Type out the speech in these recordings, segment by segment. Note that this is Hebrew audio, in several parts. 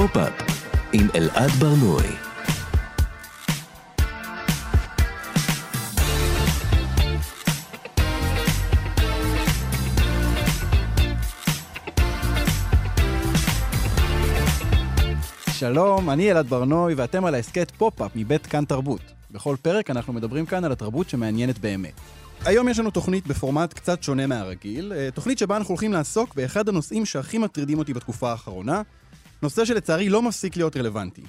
פופ-אפ עם אלעד ברנועי. שלום, אני אלעד ברנועי ואתם על ההסכת פופ-אפ מבית כאן תרבות. בכל פרק אנחנו מדברים כאן על התרבות שמעניינת באמת. היום יש לנו תוכנית בפורמט קצת שונה מהרגיל, אה, תוכנית שבה אנחנו הולכים לעסוק באחד הנושאים שהכי מטרידים אותי בתקופה האחרונה, נושא שלצערי לא מפסיק להיות רלוונטי.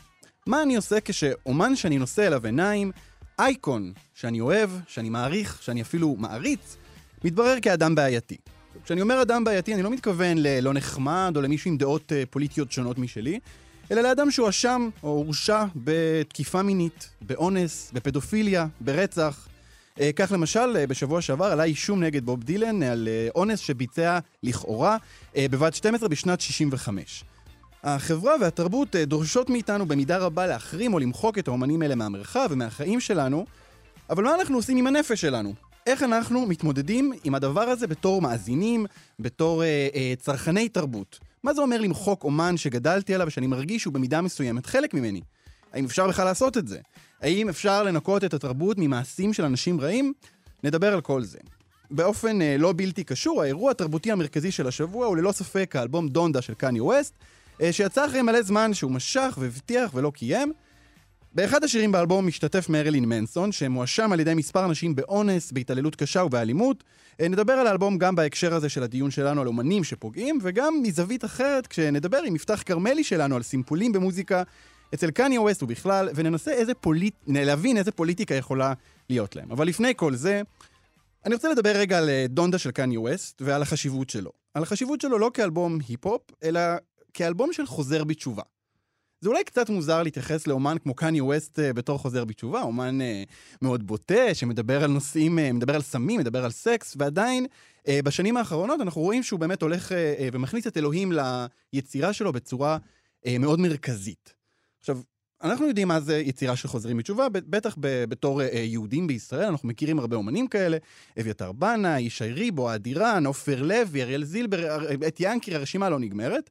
מה אני עושה כשאומן שאני נושא אליו עיניים, אייקון שאני אוהב, שאני מעריך, שאני אפילו מעריץ, מתברר כאדם בעייתי. כשאני אומר אדם בעייתי, אני לא מתכוון ללא נחמד או למישהו עם דעות אה, פוליטיות שונות משלי, אלא לאדם שהואשם או הורשע בתקיפה מינית, באונס, בפדופיליה, ברצח. אה, כך למשל, אה, בשבוע שעבר עלה אישום נגד בוב דילן על אונס שביצע לכאורה בבת 12 בשנת 65. החברה והתרבות דורשות מאיתנו במידה רבה להחרים או למחוק את האומנים האלה מהמרחב ומהחיים שלנו, אבל מה אנחנו עושים עם הנפש שלנו? איך אנחנו מתמודדים עם הדבר הזה בתור מאזינים, בתור אה, אה, צרכני תרבות? מה זה אומר למחוק אומן שגדלתי עליו ושאני מרגיש שהוא במידה מסוימת חלק ממני? האם אפשר בכלל לעשות את זה? האם אפשר לנקות את התרבות ממעשים של אנשים רעים? נדבר על כל זה. באופן אה, לא בלתי קשור, האירוע התרבותי המרכזי של השבוע הוא ללא ספק האלבום דונדה של קניה ווסט, אה, שיצא אחרי מלא זמן שהוא משך והבטיח ולא קיים. באחד השירים באלבום משתתף מרילין מנסון, שמואשם על ידי מספר אנשים באונס, בהתעללות קשה ובאלימות. אה, נדבר על האלבום גם בהקשר הזה של הדיון שלנו על אומנים שפוגעים, וגם מזווית אחרת כשנדבר עם מפתח כרמלי שלנו על סימפולים במוזיקה אצל קניה ווסט ובכלל, וננסה איזה פוליט... להבין איזה פוליטיקה יכולה להיות להם. אבל לפני כל זה, אני רוצה לדבר רגע על אה, דונדה של קניה ווסט ועל החשיבות שלו. על החשיבות שלו לא כאלבום היפ-הופ, אלא כאלבום של חוזר בתשובה. זה אולי קצת מוזר להתייחס לאומן כמו קניה ווסט אה, בתור חוזר בתשובה, אומן אה, מאוד בוטה, שמדבר על נושאים, אה, מדבר על סמים, מדבר על סקס, ועדיין אה, בשנים האחרונות אנחנו רואים שהוא באמת הולך אה, אה, ומכניס את אלוהים ליצירה שלו בצורה אה, מאוד מרכזית. עכשיו, אנחנו יודעים מה זה יצירה של חוזרים בתשובה, בטח בתור uh, יהודים בישראל, אנחנו מכירים הרבה אומנים כאלה, אביתר בנה, ישי ריבו, אדירן, עופר לוי, אריאל זילבר, את ינקי, הרשימה לא נגמרת.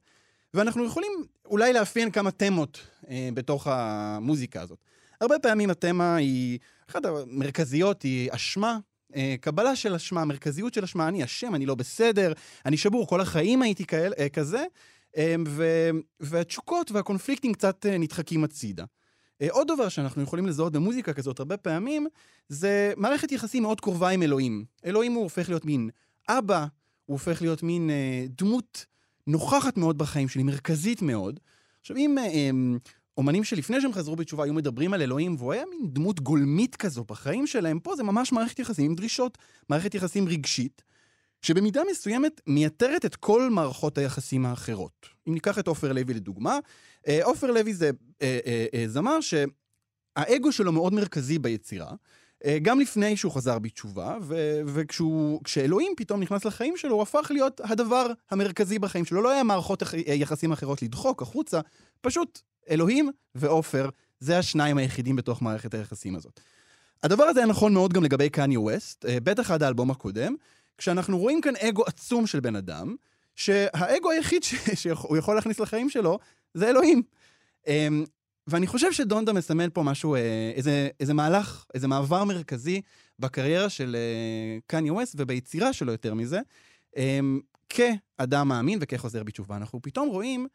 ואנחנו יכולים אולי לאפיין כמה תמות אה, בתוך המוזיקה הזאת. הרבה פעמים התמה היא, אחת המרכזיות היא אשמה, אה, קבלה של אשמה, מרכזיות של אשמה, אני אשם, אני לא בסדר, אני שבור, כל החיים הייתי כאל, אה, כזה, אה, ו, והתשוקות והקונפליקטים קצת אה, נדחקים הצידה. אה, עוד דבר שאנחנו יכולים לזהות במוזיקה כזאת הרבה פעמים, זה מערכת יחסים מאוד קרובה עם אלוהים. אלוהים הוא הופך להיות מין אבא, הוא הופך להיות מין אה, דמות נוכחת מאוד בחיים שלי, מרכזית מאוד. עכשיו, אם הם, אמ, אומנים שלפני שהם חזרו בתשובה היו מדברים על אלוהים, והוא היה מין דמות גולמית כזו בחיים שלהם, פה זה ממש מערכת יחסים עם דרישות, מערכת יחסים רגשית, שבמידה מסוימת מייתרת את כל מערכות היחסים האחרות. אם ניקח את עופר לוי לדוגמה, אה, עופר לוי זה אה, אה, זמר שהאגו שלו מאוד מרכזי ביצירה. אה, גם לפני שהוא חזר בתשובה, וכשאלוהים פתאום נכנס לחיים שלו, הוא הפך להיות הדבר המרכזי בחיים שלו. לא היה מערכות יחסים אחרות לדחוק החוצה, פשוט אלוהים ועופר, זה השניים היחידים בתוך מערכת היחסים הזאת. הדבר הזה היה נכון מאוד גם לגבי קניה ווסט, אה, בטח עד האלבום הקודם, כשאנחנו רואים כאן אגו עצום של בן אדם, שהאגו היחיד שהוא יכול להכניס לחיים שלו זה אלוהים. אמ, ואני חושב שדונדה מסמל פה משהו, אה, איזה, איזה מהלך, איזה מעבר מרכזי בקריירה של אה, קניה ווסט וביצירה שלו יותר מזה, אה, כאדם מאמין וכחוזר בתשובה. אנחנו פתאום רואים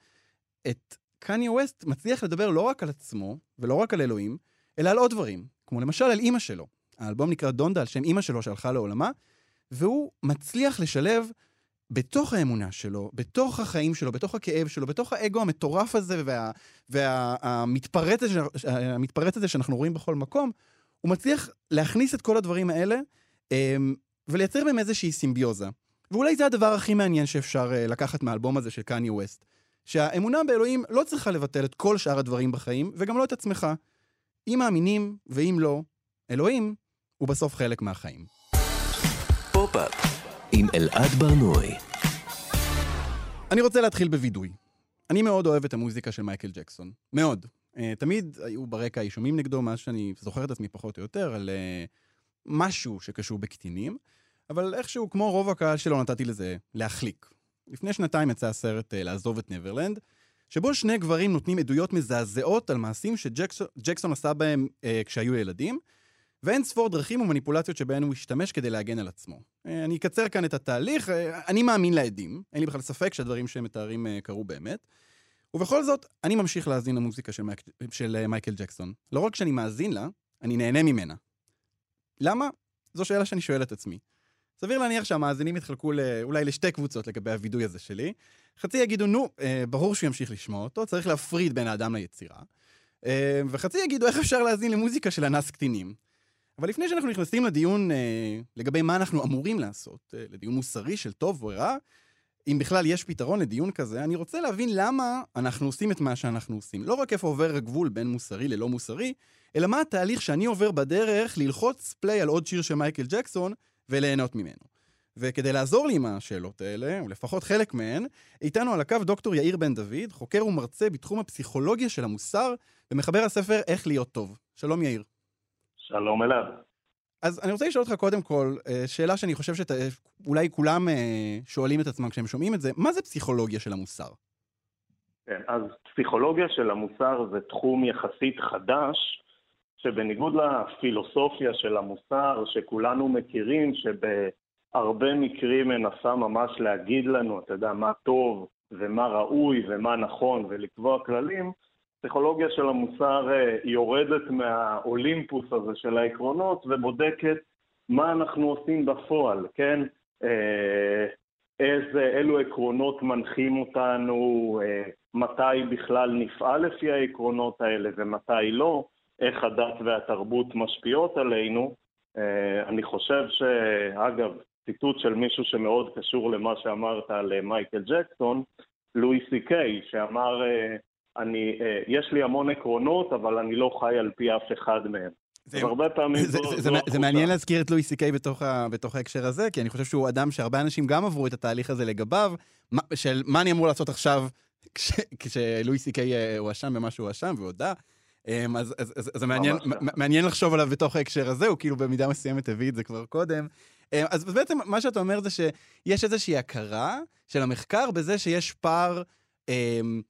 את קניה ווסט מצליח לדבר לא רק על עצמו ולא רק על אלוהים, אלא על עוד דברים, כמו למשל על אימא שלו. האלבום נקרא דונדה על שם אימא שלו שהלכה לעולמה, והוא מצליח לשלב בתוך האמונה שלו, בתוך החיים שלו, בתוך הכאב שלו, בתוך האגו המטורף הזה והמתפרץ וה, הזה שאנחנו רואים בכל מקום, הוא מצליח להכניס את כל הדברים האלה אמ, ולייצר בהם איזושהי סימביוזה. ואולי זה הדבר הכי מעניין שאפשר אה, לקחת מהאלבום הזה של קניה ווסט. שהאמונה באלוהים לא צריכה לבטל את כל שאר הדברים בחיים, וגם לא את עצמך. אם מאמינים ואם לא, אלוהים הוא בסוף חלק מהחיים. פופ-אפ עם אלעד ברנועי. אני רוצה להתחיל בווידוי. אני מאוד אוהב את המוזיקה של מייקל ג'קסון. מאוד. אה, תמיד היו ברקע אישומים נגדו, מאז שאני זוכר את עצמי פחות או יותר, על אה, משהו שקשור בקטינים, אבל איכשהו, כמו רוב הקהל שלו, נתתי לזה להחליק. לפני שנתיים יצא הסרט uh, לעזוב את נברלנד, שבו שני גברים נותנים עדויות מזעזעות על מעשים שג'קסון עשה בהם אה, כשהיו ילדים, ואין ספור דרכים ומניפולציות שבהן הוא השתמש כדי להגן על עצמו. אה, אני אקצר כאן את התהליך, אה, אני מאמין לעדים, אין לי בכלל ספק שהדברים שהם מתארים אה, קרו באמת. ובכל זאת, אני ממשיך להאזין למוזיקה של, מייק, של מייקל ג'קסון. לא רק שאני מאזין לה, אני נהנה ממנה. למה? זו שאלה שאני שואל את עצמי. סביר להניח שהמאזינים יתחלקו לא, אולי לשתי קבוצות לגבי הווידוי הזה שלי. חצי יגידו, נו, אה, ברור שהוא ימשיך לשמוע אותו, צריך להפריד בין האדם ליצירה. אה, וחצי יגידו, איך אפשר להאזין למוזיקה של אנס קטינים? אבל לפני שאנחנו נכנסים לדיון אה, לגבי מה אנחנו אמורים לעשות, אה, לדיון מוסרי של טוב או רע, אם בכלל יש פתרון לדיון כזה, אני רוצה להבין למה אנחנו עושים את מה שאנחנו עושים. לא רק איפה עובר הגבול בין מוסרי ללא מוסרי, אלא מה התהליך שאני עובר בדרך ללחוץ פליי על עוד שיר של מייקל ג'קסון וליהנות ממנו. וכדי לעזור לי עם השאלות האלה, או לפחות חלק מהן, איתנו על הקו דוקטור יאיר בן דוד, חוקר ומרצה בתחום הפסיכולוגיה של המוסר, ומחבר הספר איך להיות טוב. שלום יאיר. שלום אלעד. אז אני רוצה לשאול אותך קודם כל, אה, שאלה שאני חושב שאולי כולם אה, שואלים את עצמם כשהם שומעים את זה, מה זה פסיכולוגיה של המוסר? כן, אז פסיכולוגיה של המוסר זה תחום יחסית חדש, שבניגוד לפילוסופיה של המוסר, שכולנו מכירים, שבהרבה מקרים מנסה ממש להגיד לנו, אתה יודע, מה טוב ומה ראוי ומה נכון ולקבוע כללים, הפסיכולוגיה של המוסר אה, יורדת מהאולימפוס הזה של העקרונות ובודקת מה אנחנו עושים בפועל, כן? אה, איזה, אילו עקרונות מנחים אותנו, אה, מתי בכלל נפעל לפי העקרונות האלה ומתי לא, איך הדת והתרבות משפיעות עלינו. אני חושב שאגב, ציטוט של מישהו שמאוד קשור למה שאמרת על מייקל ג'קסון, לואי סי קיי, שאמר אני, אה, יש לי המון עקרונות, אבל אני לא חי על פי אף אחד מהם. זה, הרבה פעמים זה, זו, זה, זו זה מעניין להזכיר את לואי סי קיי בתוך, בתוך ההקשר הזה, כי אני חושב שהוא אדם שהרבה אנשים גם עברו את התהליך הזה לגביו, של מה אני אמור לעשות עכשיו כש, כשלואי סי קיי אה, הואשם במה שהוא הואשם והודה. אמ, אז, אז, אז, אז זה מעניין, מעניין לחשוב עליו בתוך ההקשר הזה, הוא כאילו במידה מסוימת הביא את זה כבר קודם. אמ, אז בעצם מה שאתה אומר זה שיש איזושהי הכרה של המחקר בזה שיש פער אמ,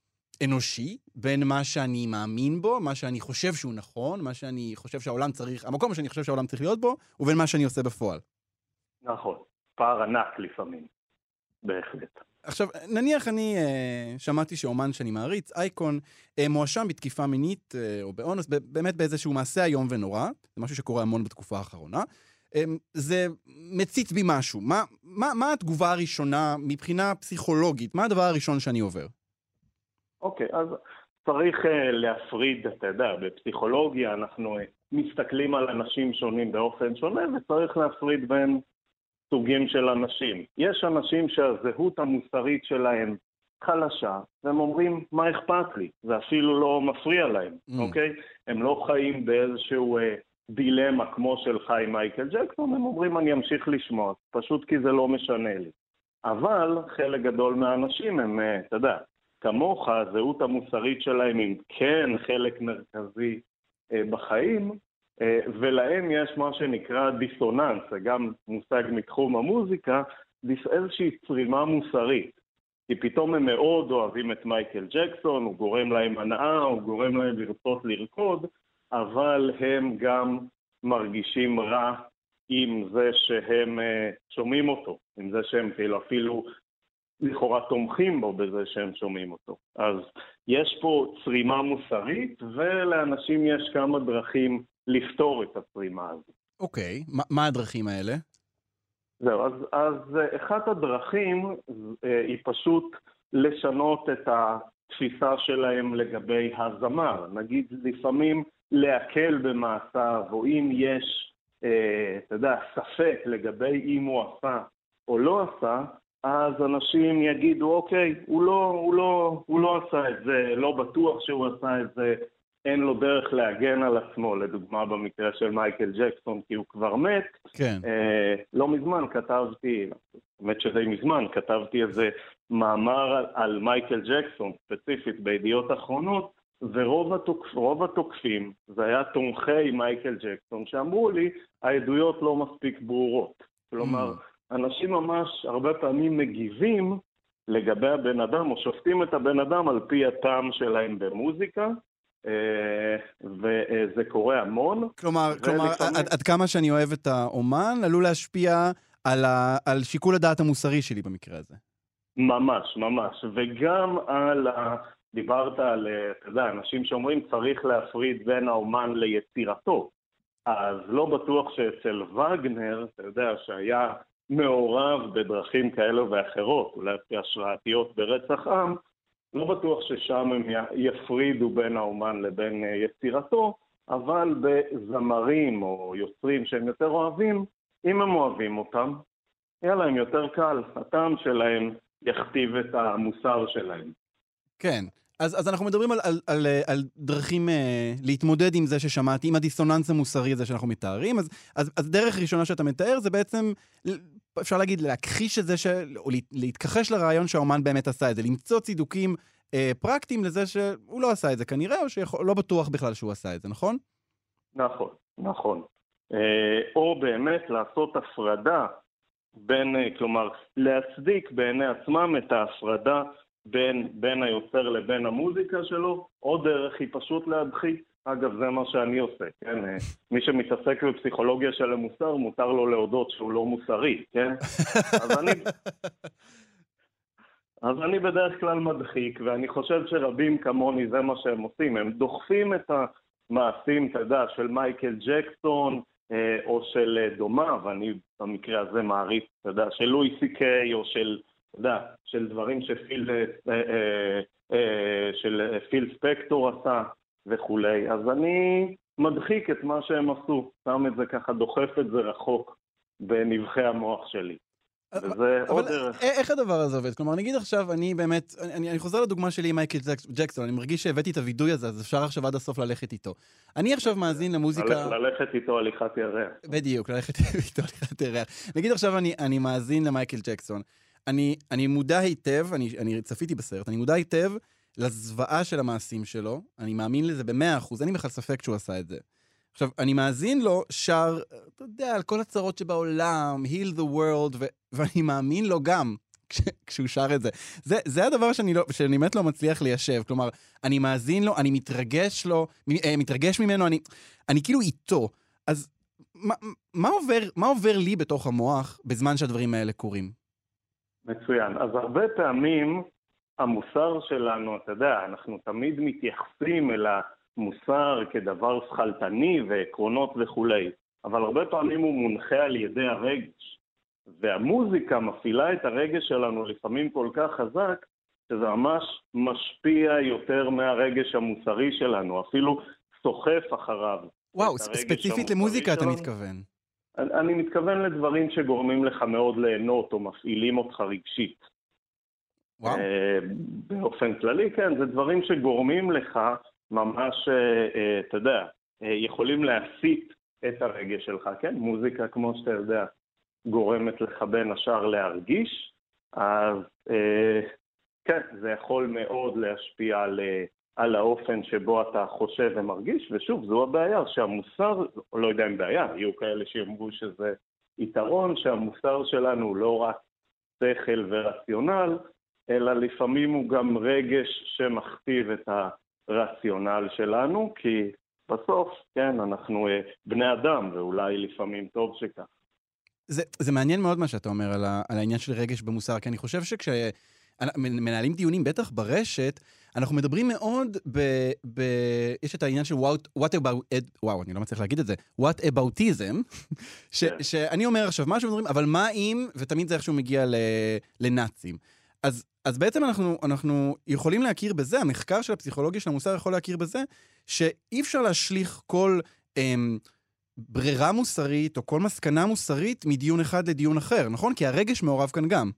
אנושי בין מה שאני מאמין בו, מה שאני חושב שהוא נכון, מה שאני חושב שהעולם צריך, המקום שאני חושב שהעולם צריך להיות בו, ובין מה שאני עושה בפועל. נכון, פער ענק לפעמים, בהחלט. עכשיו, נניח אני אה, שמעתי שאומן שאני מעריץ, אייקון, אה, מואשם בתקיפה מינית אה, או באונס, באמת באיזשהו מעשה איום ונורא, זה משהו שקורה המון בתקופה האחרונה. אה, זה מציץ בי משהו. מה, מה, מה התגובה הראשונה מבחינה פסיכולוגית? מה הדבר הראשון שאני עובר? אוקיי, אז צריך uh, להפריד, אתה יודע, בפסיכולוגיה אנחנו uh, מסתכלים על אנשים שונים באופן שונה וצריך להפריד בין סוגים של אנשים. יש אנשים שהזהות המוסרית שלהם חלשה, והם אומרים, מה אכפת לי? זה אפילו לא מפריע להם, mm. אוקיי? הם לא חיים באיזשהו uh, דילמה כמו של חי מייקל ג'קסון, הם אומרים, אני אמשיך לשמוע, פשוט כי זה לא משנה לי. אבל חלק גדול מהאנשים הם, אתה יודע, כמוך, הזהות המוסרית שלהם היא כן חלק מרכזי אה, בחיים, אה, ולהם יש מה שנקרא דיסוננס, זה גם מושג מתחום המוזיקה, איזושהי צרימה מוסרית. כי פתאום הם מאוד אוהבים את מייקל ג'קסון, הוא גורם להם הנאה, הוא גורם להם לרצות לרקוד, אבל הם גם מרגישים רע עם זה שהם uh, שומעים אותו, עם זה שהם כאילו אפילו לכאורה תומכים בו בזה שהם שומעים אותו. אז יש פה צרימה מוסרית, ולאנשים יש כמה דרכים לפתור את הצרימה הזאת. אוקיי, okay. מה הדרכים האלה? זהו, אז, אז אחת הדרכים אה, היא פשוט לשנות את התפיסה שלהם לגבי הזמר. נגיד, לפעמים להקל במעשיו, או אם יש, אה, אתה יודע, ספק לגבי אם הוא עשה או לא עשה, אז אנשים יגידו, אוקיי, הוא לא, הוא, לא, הוא לא עשה את זה, לא בטוח שהוא עשה את זה, אין לו דרך להגן על עצמו, לדוגמה במקרה של מייקל ג'קסון, כי הוא כבר מת. כן. אה, לא מזמן כתבתי, האמת שדי מזמן, כתבתי איזה מאמר על, על מייקל ג'קסון, ספציפית בידיעות אחרונות, ורוב התוקפ, התוקפים, זה היה תומכי מייקל ג'קסון, שאמרו לי, העדויות לא מספיק ברורות. כלומר, mm. אנשים ממש הרבה פעמים מגיבים לגבי הבן אדם, או שופטים את הבן אדם על פי הטעם שלהם במוזיקה, אה, וזה קורה המון. כלומר, כלומר ולפעמים- עד, עד כמה שאני אוהב את האומן, עלול להשפיע על, ה, על שיקול הדעת המוסרי שלי במקרה הזה. ממש, ממש. וגם על ה... דיברת על, אה, אתה יודע, אנשים שאומרים צריך להפריד בין האומן ליצירתו. אז לא בטוח שאצל וגנר, אתה יודע, שהיה מעורב בדרכים כאלו ואחרות, אולי השראתיות ברצח עם, לא בטוח ששם הם יפרידו בין האומן לבין אה, יצירתו, אבל בזמרים או יוצרים שהם יותר אוהבים, אם הם אוהבים אותם, יהיה להם יותר קל, הטעם שלהם יכתיב את המוסר שלהם. כן. אז, אז אנחנו מדברים על, על, על, אה, על דרכים אה, להתמודד עם זה ששמעתי, עם הדיסוננס המוסרי הזה שאנחנו מתארים. אז, אז, אז דרך ראשונה שאתה מתאר זה בעצם, אפשר להגיד, להכחיש את זה, ש... או להת- להתכחש לרעיון שהאומן באמת עשה את זה, למצוא צידוקים אה, פרקטיים לזה שהוא לא עשה את זה כנראה, או שלא בטוח בכלל שהוא עשה את זה, נכון? נכון, נכון. אה, או באמת לעשות הפרדה בין, אה, כלומר, להצדיק בעיני עצמם את ההפרדה בין, בין היוצר לבין המוזיקה שלו, או דרך היא פשוט להדחיק. אגב, זה מה שאני עושה, כן? אה, מי שמתעסק בפסיכולוגיה של המוסר, מותר לו להודות שהוא לא מוסרי, כן? אז אני, אז אני בדרך כלל מדחיק, ואני חושב שרבים כמוני זה מה שהם עושים. הם דוחפים את המעשים, אתה יודע, של מייקל ג'קסון, אה, או של אה, דומה, ואני במקרה הזה מעריץ, אתה יודע, של לואי סי קיי, או של, אתה יודע, של דברים שפיל, אה, אה, אה, של פיל ספקטור עשה וכולי. אז אני מדחיק את מה שהם עשו, שם את זה ככה, דוחף את זה רחוק בנבחי המוח שלי. וזה עוד אבל דרך. איך הדבר הזה עובד? כלומר, נגיד עכשיו, אני באמת, אני, אני חוזר לדוגמה שלי עם מייקל ג'ק- ג'קסון, אני מרגיש שהבאתי את הווידוי הזה, אז אפשר עכשיו עד הסוף ללכת איתו. אני עכשיו מאזין למוזיקה... ללכת- איתו הליכת ירח. בדיוק, ללכת איתו לקראת הירח. נגיד עכשיו אני, אני מאזין למייקל ג'קסון. אני, אני מודע היטב, אני, אני צפיתי בסרט, אני מודע היטב לזוועה של המעשים שלו, אני מאמין לזה במאה אחוז, אין לי בכלל ספק שהוא עשה את זה. עכשיו, אני מאזין לו שר, אתה יודע, על כל הצרות שבעולם, heal the world, ו- ואני מאמין לו גם כש- כשהוא שר את זה. זה, זה הדבר שאני, לא, שאני באמת לא מצליח ליישב. כלומר, אני מאזין לו, אני מתרגש לו, אה, מתרגש ממנו, אני, אני כאילו איתו. אז מה, מה, עובר, מה עובר לי בתוך המוח בזמן שהדברים האלה קורים? מצוין. אז הרבה פעמים המוסר שלנו, אתה יודע, אנחנו תמיד מתייחסים אל המוסר כדבר שכלתני ועקרונות וכולי, אבל הרבה פעמים הוא מונחה על ידי הרגש. והמוזיקה מפעילה את הרגש שלנו לפעמים כל כך חזק, שזה ממש משפיע יותר מהרגש המוסרי שלנו, אפילו סוחף אחריו. וואו, ספציפית למוזיקה אתה שלנו. מתכוון. אני אני מתכוון לדברים שגורמים לך מאוד ליהנות או מפעילים אותך רגשית. וואו. אה, באופן כללי, כן, זה דברים שגורמים לך ממש, אה, אה, אתה יודע, אה, יכולים להסיט את הרגש שלך, כן? מוזיקה, כמו שאתה יודע, גורמת לך בין השאר להרגיש, אז אה, כן, זה יכול מאוד להשפיע על, אה, על האופן שבו אתה חושב ומרגיש, ושוב, זו הבעיה, שהמוסר, לא יודע אם בעיה, יהיו כאלה שיאמרו שזה יתרון, שהמוסר שלנו הוא לא רק שכל ורציונל, אלא לפעמים הוא גם רגש שמכתיב את הרציונל שלנו, כי בסוף, כן, אנחנו אה, בני אדם, ואולי לפעמים טוב שכך. זה, זה מעניין מאוד מה שאתה אומר על, ה, על העניין של רגש במוסר, כי אני חושב שכשמנהלים דיונים, בטח ברשת, אנחנו מדברים מאוד ב... ב יש את העניין של what, what about... וואו, אני לא מצליח להגיד את זה. what aboutism, ש, כן. שאני אומר עכשיו משהו, אבל מה אם, ותמיד זה איכשהו מגיע ל, לנאצים. אז, אז בעצם אנחנו, אנחנו יכולים להכיר בזה, המחקר של הפסיכולוגיה של המוסר יכול להכיר בזה, שאי אפשר להשליך כל... אמ, ברירה מוסרית או כל מסקנה מוסרית מדיון אחד לדיון אחר, נכון? כי הרגש מעורב כאן גם.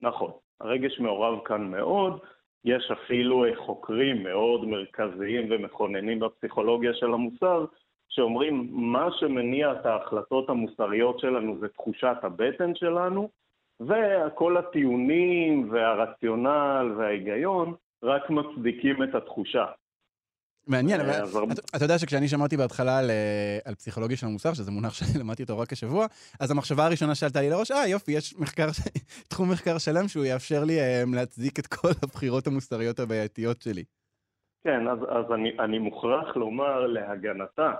נכון, הרגש מעורב כאן מאוד, יש אפילו אה, חוקרים מאוד מרכזיים ומכוננים בפסיכולוגיה של המוסר, שאומרים מה שמניע את ההחלטות המוסריות שלנו זה תחושת הבטן שלנו, וכל הטיעונים והרציונל וההיגיון רק מצדיקים את התחושה. מעניין, אבל אתה אתה יודע שכשאני שמעתי בהתחלה על, אה, על פסיכולוגיה של המוסר, שזה מונח שלמדתי אותו רק השבוע, אז המחשבה הראשונה שעלתה לי לראש, אה יופי, יש מחקר, תחום מחקר שלם שהוא יאפשר לי אה, להצדיק את כל הבחירות המוסריות הבעייתיות שלי. כן, אז, אז אני, אני מוכרח לומר להגנתה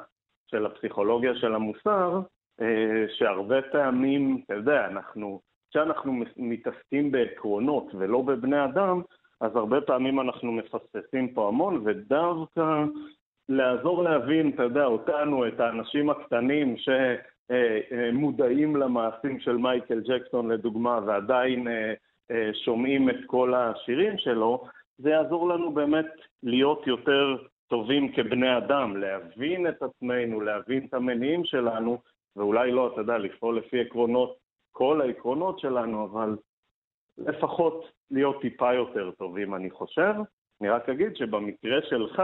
של הפסיכולוגיה של המוסר, אה, שהרבה פעמים, אתה יודע, אנחנו, כשאנחנו מתעסקים בעקרונות ולא בבני אדם, אז הרבה פעמים אנחנו מפספסים פה המון, ודווקא לעזור להבין, אתה יודע, אותנו, את האנשים הקטנים שמודעים למעשים של מייקל ג'קסון לדוגמה, ועדיין אה, אה, שומעים את כל השירים שלו, זה יעזור לנו באמת להיות יותר טובים כבני אדם, להבין את עצמנו, להבין את המניעים שלנו, ואולי לא, אתה יודע, לפעול לפי עקרונות, כל העקרונות שלנו, אבל לפחות להיות טיפה יותר טובים, אני חושב. אני רק אגיד שבמקרה שלך,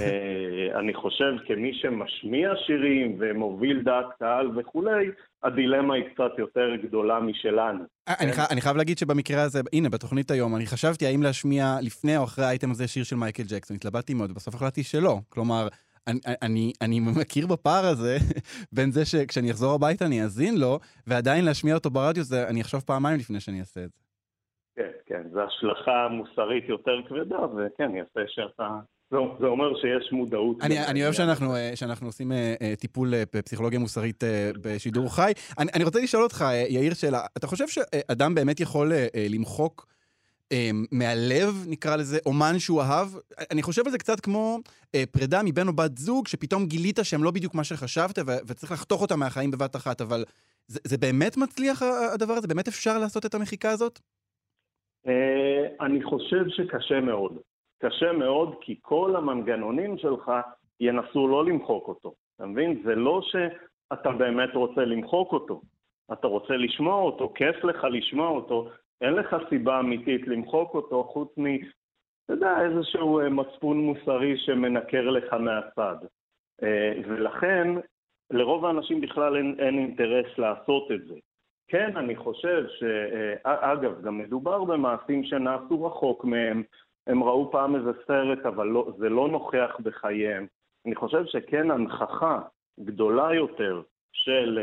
אה, אני חושב כמי שמשמיע שירים ומוביל דעת קהל וכולי, הדילמה היא קצת יותר גדולה משלנו. אה, אני, כן. חי- אני חייב להגיד שבמקרה הזה, הנה, בתוכנית היום, אני חשבתי האם להשמיע לפני או אחרי האייטם הזה שיר של מייקל ג'קסון. התלבטתי מאוד, בסוף החלטתי שלא. כלומר, אני, אני, אני מכיר בפער הזה בין זה שכשאני אחזור הביתה אני אאזין לו, ועדיין להשמיע אותו ברדיו, זה, אני אחשוב פעמיים לפני שאני אעשה את זה. כן, כן, זו השלכה מוסרית יותר כבדה, וכן, יפה שאתה... זה, אומר שיש מודעות. אני, אני אוהב. שאנחנו, אה, שאנחנו עושים אה, אה, טיפול בפסיכולוגיה מוסרית בשידור חי. אני, אני רוצה לשאול אותך, יאיר, שאלה, אתה חושב שאדם באמת יכול למחוק אה, מהלב, נקרא לזה, אומן שהוא אהב? אני חושב על זה קצת כמו אה, פרידה מבן או בת זוג, שפתאום גילית שהם לא בדיוק מה שחשבת, ו- וצריך לחתוך אותם מהחיים בבת אחת, אבל זה, זה באמת מצליח הדבר הזה? באמת אפשר לעשות את המחיקה הזאת? אה, אני חושב שקשה מאוד. קשה מאוד כי כל המנגנונים שלך ינסו לא למחוק אותו. אתה מבין? זה לא שאתה באמת רוצה למחוק אותו. אתה רוצה לשמוע אותו, כיף לך לשמוע אותו, אין לך סיבה אמיתית למחוק אותו חוץ מ... אתה יודע, איזשהו אה, מצפון מוסרי שמנקר לך מהצד. אה, ולכן, לרוב האנשים בכלל אין, אין אינטרס לעשות את זה. כן, אני חושב ש... אה, אגב, גם מדובר במעשים שנעשו רחוק מהם. הם ראו פעם איזה סרט, אבל לא, זה לא נוכח בחייהם. אני חושב שכן הנכחה גדולה יותר של,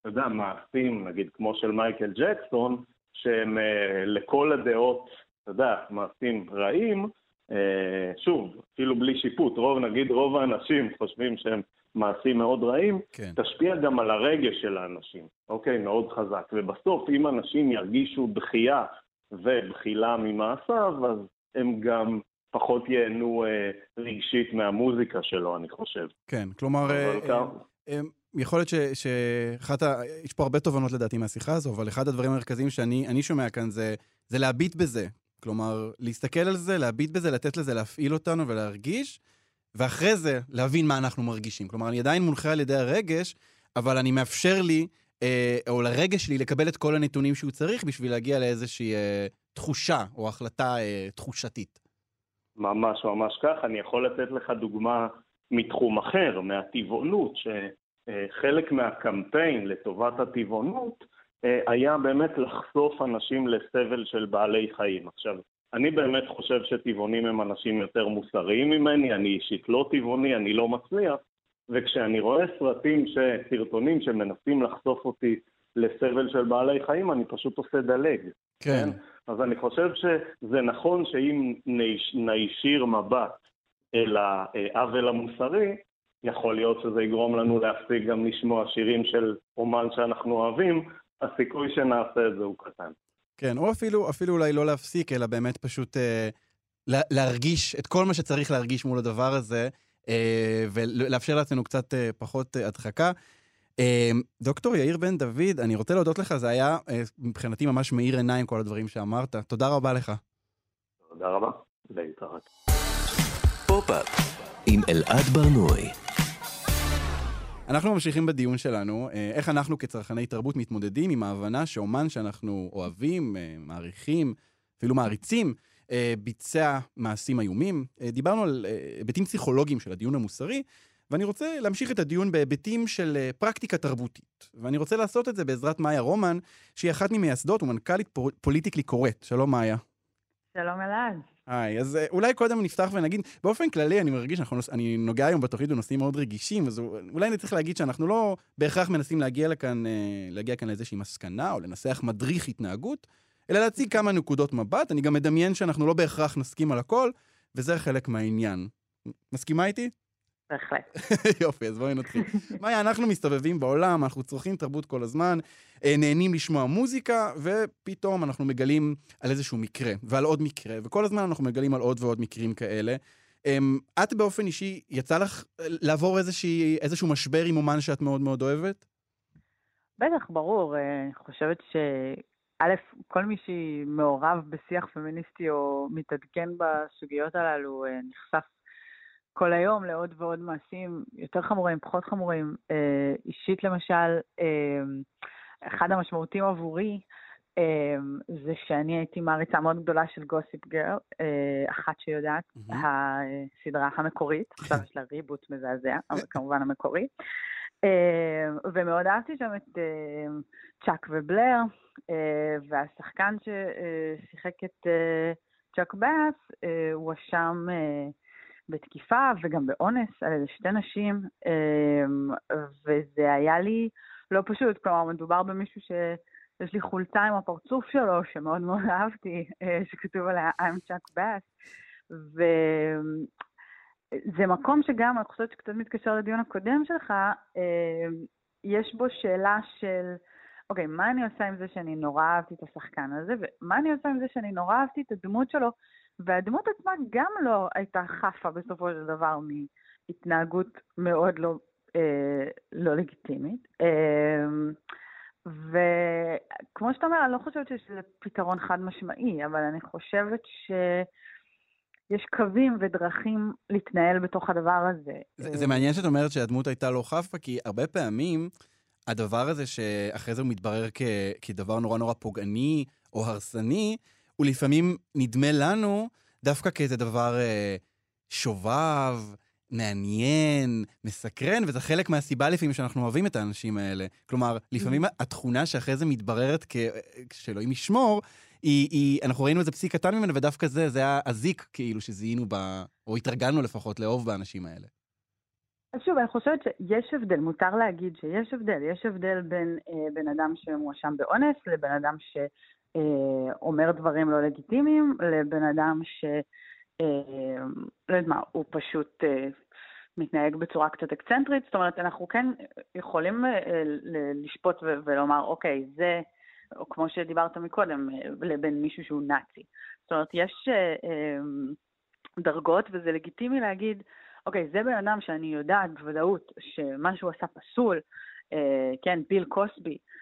אתה יודע, מעשים, נגיד כמו של מייקל ג'קסון, שהם אה, לכל הדעות, אתה יודע, מעשים רעים, אה, שוב, אפילו בלי שיפוט, רוב, נגיד רוב האנשים חושבים שהם מעשים מאוד רעים, כן. תשפיע גם על הרגש של האנשים, אוקיי? מאוד חזק. ובסוף, אם אנשים ירגישו דחייה ובחילה ממעשיו, אז הם גם פחות ייהנו אה, רגשית מהמוזיקה שלו, אני חושב. כן, כלומר, אה, אה, אה, יכול להיות ש- שאחת ה... יש פה הרבה תובנות לדעתי מהשיחה הזו, אבל אחד הדברים המרכזיים שאני אני שומע כאן זה, זה להביט בזה. כלומר, להסתכל על זה, להביט בזה, לתת לזה להפעיל אותנו ולהרגיש, ואחרי זה להבין מה אנחנו מרגישים. כלומר, אני עדיין מונחה על ידי הרגש, אבל אני מאפשר לי, אה, או לרגש שלי, לקבל את כל הנתונים שהוא צריך בשביל להגיע לאיזושהי אה, תחושה או החלטה אה, תחושתית. ממש ממש כך. אני יכול לתת לך דוגמה מתחום אחר, מהטבעונות, שחלק מהקמפיין לטובת הטבעונות אה, היה באמת לחשוף אנשים לסבל של בעלי חיים. עכשיו, אני באמת חושב שטבעונים הם אנשים יותר מוסריים ממני, אני אישית לא טבעוני, אני לא מצליח, וכשאני רואה סרטים, ש... סרטונים שמנסים לחשוף אותי לסבל של בעלי חיים, אני פשוט עושה דלג. כן. אז אני חושב שזה נכון שאם ניש- נישיר מבט אל העוול המוסרי, יכול להיות שזה יגרום לנו להפסיק גם לשמוע שירים של אומן שאנחנו אוהבים, הסיכוי שנעשה את זה הוא קטן. כן, או אפילו, אפילו אולי לא להפסיק, אלא באמת פשוט אה, לה, להרגיש את כל מה שצריך להרגיש מול הדבר הזה, אה, ולאפשר לעצמנו קצת אה, פחות אה, הדחקה. אה, דוקטור יאיר בן דוד, אני רוצה להודות לך, זה היה אה, מבחינתי ממש מאיר עיניים כל הדברים שאמרת. תודה רבה לך. תודה רבה, להתראות. פופ-אפ עם אלעד ברנועי. אנחנו ממשיכים בדיון שלנו, אה, איך אנחנו כצרכני תרבות מתמודדים עם ההבנה שאומן שאנחנו אוהבים, אה, מעריכים, אפילו מעריצים, אה, ביצע מעשים איומים. דיברנו על היבטים פסיכולוגיים של הדיון המוסרי, ואני רוצה להמשיך את הדיון בהיבטים של פרקטיקה תרבותית. ואני רוצה לעשות את זה בעזרת מאיה רומן, שהיא אחת ממייסדות ומנכ"לית פול- פוליטיקלי קוראת. שלום מאיה. שלום אלעד. היי, אז אה, אולי קודם נפתח ונגיד, באופן כללי אני מרגיש שאני נוגע היום בתוכנית בנושאים מאוד רגישים, אז אולי אני צריך להגיד שאנחנו לא בהכרח מנסים להגיע לכאן, אה, להגיע כאן לאיזושהי מסקנה או לנסח מדריך התנהגות, אלא להציג כמה נקודות מבט. אני גם מדמיין שאנחנו לא בהכרח נסכים על הכל, וזה חלק מהעניין. מסכימה איתי? בהחלט. יופי, אז בואי נתחיל. מאיה, אנחנו מסתובבים בעולם, אנחנו צורכים תרבות כל הזמן, אה, נהנים לשמוע מוזיקה, ופתאום אנחנו מגלים על איזשהו מקרה, ועל עוד מקרה, וכל הזמן אנחנו מגלים על עוד ועוד מקרים כאלה. אמ, את באופן אישי, יצא לך אה, לעבור איזושהי, איזשהו משבר עם אומן שאת מאוד מאוד אוהבת? בטח, ברור. אה, אני חושבת ש... א', כל מי שמעורב בשיח פמיניסטי או מתעדכן בסוגיות הללו נחשף כל היום לעוד ועוד מעשים יותר חמורים, פחות חמורים. אה, אישית למשל, אה, אחד המשמעותים עבורי אה, זה שאני הייתי מעריצה מאוד גדולה של גוסיפ גרל, אה, אחת שיודעת, mm-hmm. הסדרה המקורית, עכשיו יש לה ריבוט מזעזע, אבל כמובן המקורי. אה, ומאוד אהבתי שם את אה, צ'אק ובלר, אה, והשחקן ששיחק את אה, צ'אק באס אה, הואשם אה, בתקיפה וגם באונס על איזה שתי נשים, אמ, וזה היה לי לא פשוט, כלומר, מדובר במישהו שיש לי חולצה עם הפרצוף שלו, שמאוד מאוד אהבתי, אה, שכתוב עליה I'm Chuck Bass, וזה מקום שגם, אני חושבת שקצת מתקשר לדיון הקודם שלך, אמ, יש בו שאלה של, אוקיי, מה אני עושה עם זה שאני נורא אהבתי את השחקן הזה, ומה אני עושה עם זה שאני נורא אהבתי את הדמות שלו, והדמות עצמה גם לא הייתה חפה בסופו של דבר מהתנהגות מאוד לא, אה, לא לגיטימית. אה, וכמו שאתה אומר, אני לא חושבת שיש לזה פתרון חד משמעי, אבל אני חושבת שיש קווים ודרכים להתנהל בתוך הדבר הזה. זה, זה מעניין שאת אומרת שהדמות הייתה לא חפה, כי הרבה פעמים הדבר הזה שאחרי זה הוא מתברר כ, כדבר נורא נורא פוגעני או הרסני, הוא לפעמים נדמה לנו דווקא כאיזה דבר אה, שובב, מעניין, מסקרן, וזה חלק מהסיבה לפעמים שאנחנו אוהבים את האנשים האלה. כלומר, לפעמים mm-hmm. התכונה שאחרי זה מתבררת כ... שאלוהים ישמור, היא, היא, אנחנו ראינו איזה פסיק קטן ממנו, ודווקא זה, זה היה הזיק כאילו שזיהינו ב... או התרגלנו לפחות לאהוב באנשים האלה. אז שוב, אני חושבת שיש הבדל, מותר להגיד שיש הבדל. יש הבדל בין אה, בן אדם שמואשם באונס לבן אדם ש... אומר דברים לא לגיטימיים לבן אדם ש... אה, לא יודעת מה, הוא פשוט אה, מתנהג בצורה קצת אקצנטרית. זאת אומרת, אנחנו כן יכולים לשפוט ולומר, אוקיי, זה, או כמו שדיברת מקודם, לבין מישהו שהוא נאצי. זאת אומרת, יש דרגות, וזה לגיטימי להגיד, אוקיי, זה בן אדם שאני יודעת בוודאות שמה שהוא עשה פסול, כן, ביל קוסבי, אה,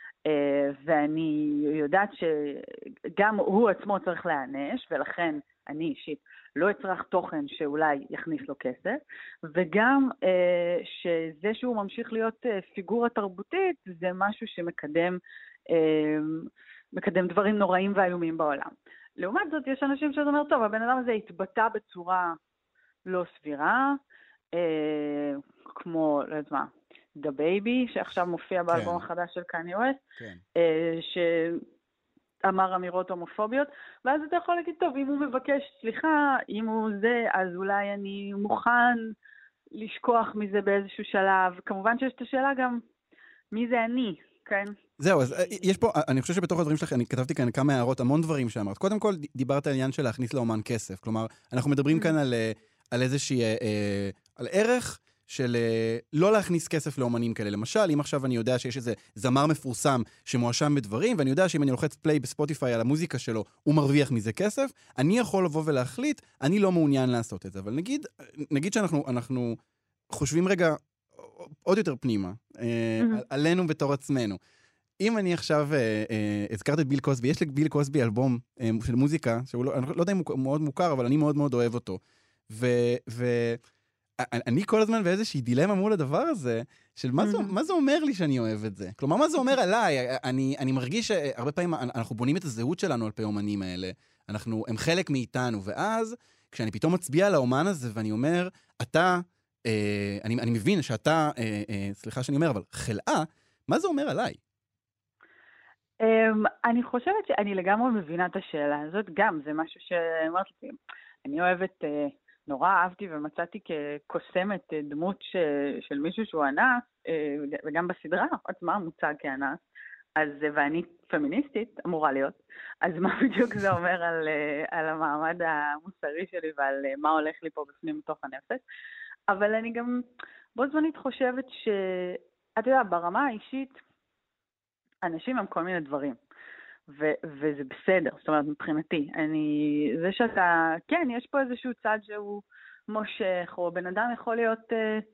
ואני יודעת שגם הוא עצמו צריך להיענש, ולכן אני אישית לא אצרך תוכן שאולי יכניס לו כסף, וגם אה, שזה שהוא ממשיך להיות אה, פיגורה תרבותית, זה משהו שמקדם מקדם דברים נוראים ואיומים בעולם. לעומת זאת, יש אנשים שזה אומר, טוב, הבן אדם הזה התבטא בצורה לא סבירה, כמו, לא יודעת מה, The Baby, שעכשיו מופיע כן. באלבום החדש של קניה ווסט, כן. אה, שאמר אמירות הומופוביות, ואז אתה יכול להגיד, טוב, אם הוא מבקש סליחה, אם הוא זה, אז אולי אני מוכן לשכוח מזה באיזשהו שלב. כמובן שיש את השאלה גם, מי זה אני, כן? זהו, אז אה, יש פה, אני חושב שבתוך הדברים שלך, אני כתבתי כאן כמה הערות, המון דברים שאמרת. קודם כל, דיברת על עניין של להכניס לאומן כסף. כלומר, אנחנו מדברים כאן על, אה, על איזושהי, על ערך של אה, לא להכניס כסף לאומנים כאלה. למשל, אם עכשיו אני יודע שיש איזה זמר מפורסם שמואשם בדברים, ואני יודע שאם אני לוחץ פליי בספוטיפיי על המוזיקה שלו, הוא מרוויח מזה כסף, אני יכול לבוא ולהחליט, אני לא מעוניין לעשות את זה. אבל נגיד, נגיד שאנחנו חושבים רגע עוד יותר פנימה, אה, עלינו בתור עצמנו. אם אני עכשיו אה, אה, הזכרת את ביל קוסבי, יש לביל קוסבי אלבום אה, של מוזיקה, שהוא לא, אני לא יודע אם הוא מאוד מוכר, אבל אני מאוד מאוד אוהב אותו. ו... אני כל הזמן באיזושהי דילמה מול הדבר הזה, של מה זה, מה זה אומר לי שאני אוהב את זה? כלומר, מה זה אומר עליי? אני, אני מרגיש שהרבה פעמים אנחנו בונים את הזהות שלנו על פי האומנים האלה. אנחנו, הם חלק מאיתנו, ואז כשאני פתאום מצביע על האומן הזה ואני אומר, אתה, אה, אני, אני מבין שאתה, אה, אה, סליחה שאני אומר, אבל חלאה, מה זה אומר עליי? Um, אני חושבת שאני לגמרי מבינה את השאלה הזאת, גם זה משהו שאמרתי, אני אוהבת, uh, נורא אהבתי ומצאתי כקוסמת uh, דמות ש, של מישהו שהוא אנס, uh, וגם בסדרה עצמה מוצג כאנס, אז, ואני פמיניסטית, אמורה להיות, אז מה בדיוק זה אומר על, על המעמד המוסרי שלי ועל מה הולך לי פה בפנים בתוך הנפש? אבל אני גם בו זמנית חושבת ש... אתה יודע, ברמה האישית, אנשים הם כל מיני דברים. ו- וזה בסדר, זאת אומרת, מבחינתי. אני... זה שאתה... כן, יש פה איזשהו צד שהוא מושך, או בן אדם יכול להיות uh,